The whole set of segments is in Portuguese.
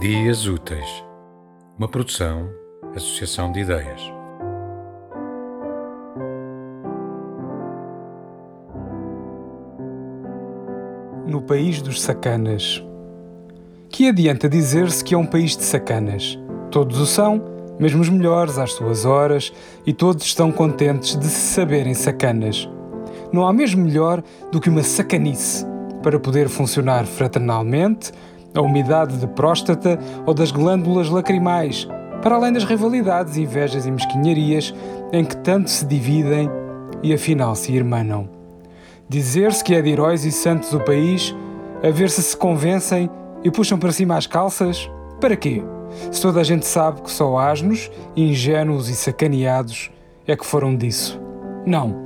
Dias Úteis, uma produção, associação de ideias. No país dos sacanas. Que adianta dizer-se que é um país de sacanas? Todos o são, mesmo os melhores às suas horas, e todos estão contentes de se saberem sacanas. Não há mesmo melhor do que uma sacanice para poder funcionar fraternalmente, a umidade de próstata ou das glândulas lacrimais, para além das rivalidades, invejas e mesquinharias em que tanto se dividem e afinal se irmanam. Dizer-se que é de heróis e santos o país, a ver se se convencem e puxam para cima as calças, para quê? Se toda a gente sabe que só asnos, ingênuos e sacaneados é que foram disso. Não.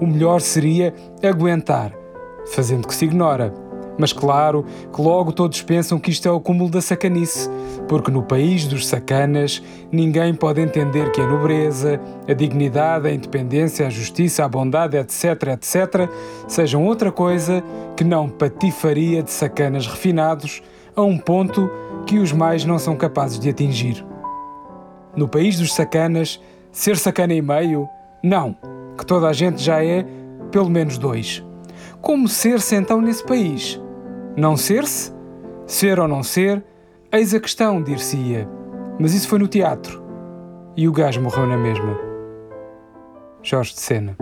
O melhor seria aguentar, fazendo que se ignora. Mas claro que logo todos pensam que isto é o cúmulo da sacanice, porque no país dos sacanas ninguém pode entender que a nobreza, a dignidade, a independência, a justiça, a bondade, etc., etc., sejam outra coisa que não patifaria de sacanas refinados a um ponto que os mais não são capazes de atingir. No país dos sacanas, ser sacana e meio? Não, que toda a gente já é pelo menos dois. Como ser-se então nesse país? Não ser-se? Ser ou não ser? Eis a questão, dir-se-ia. Mas isso foi no teatro. E o gajo morreu na mesma. Jorge de Sena.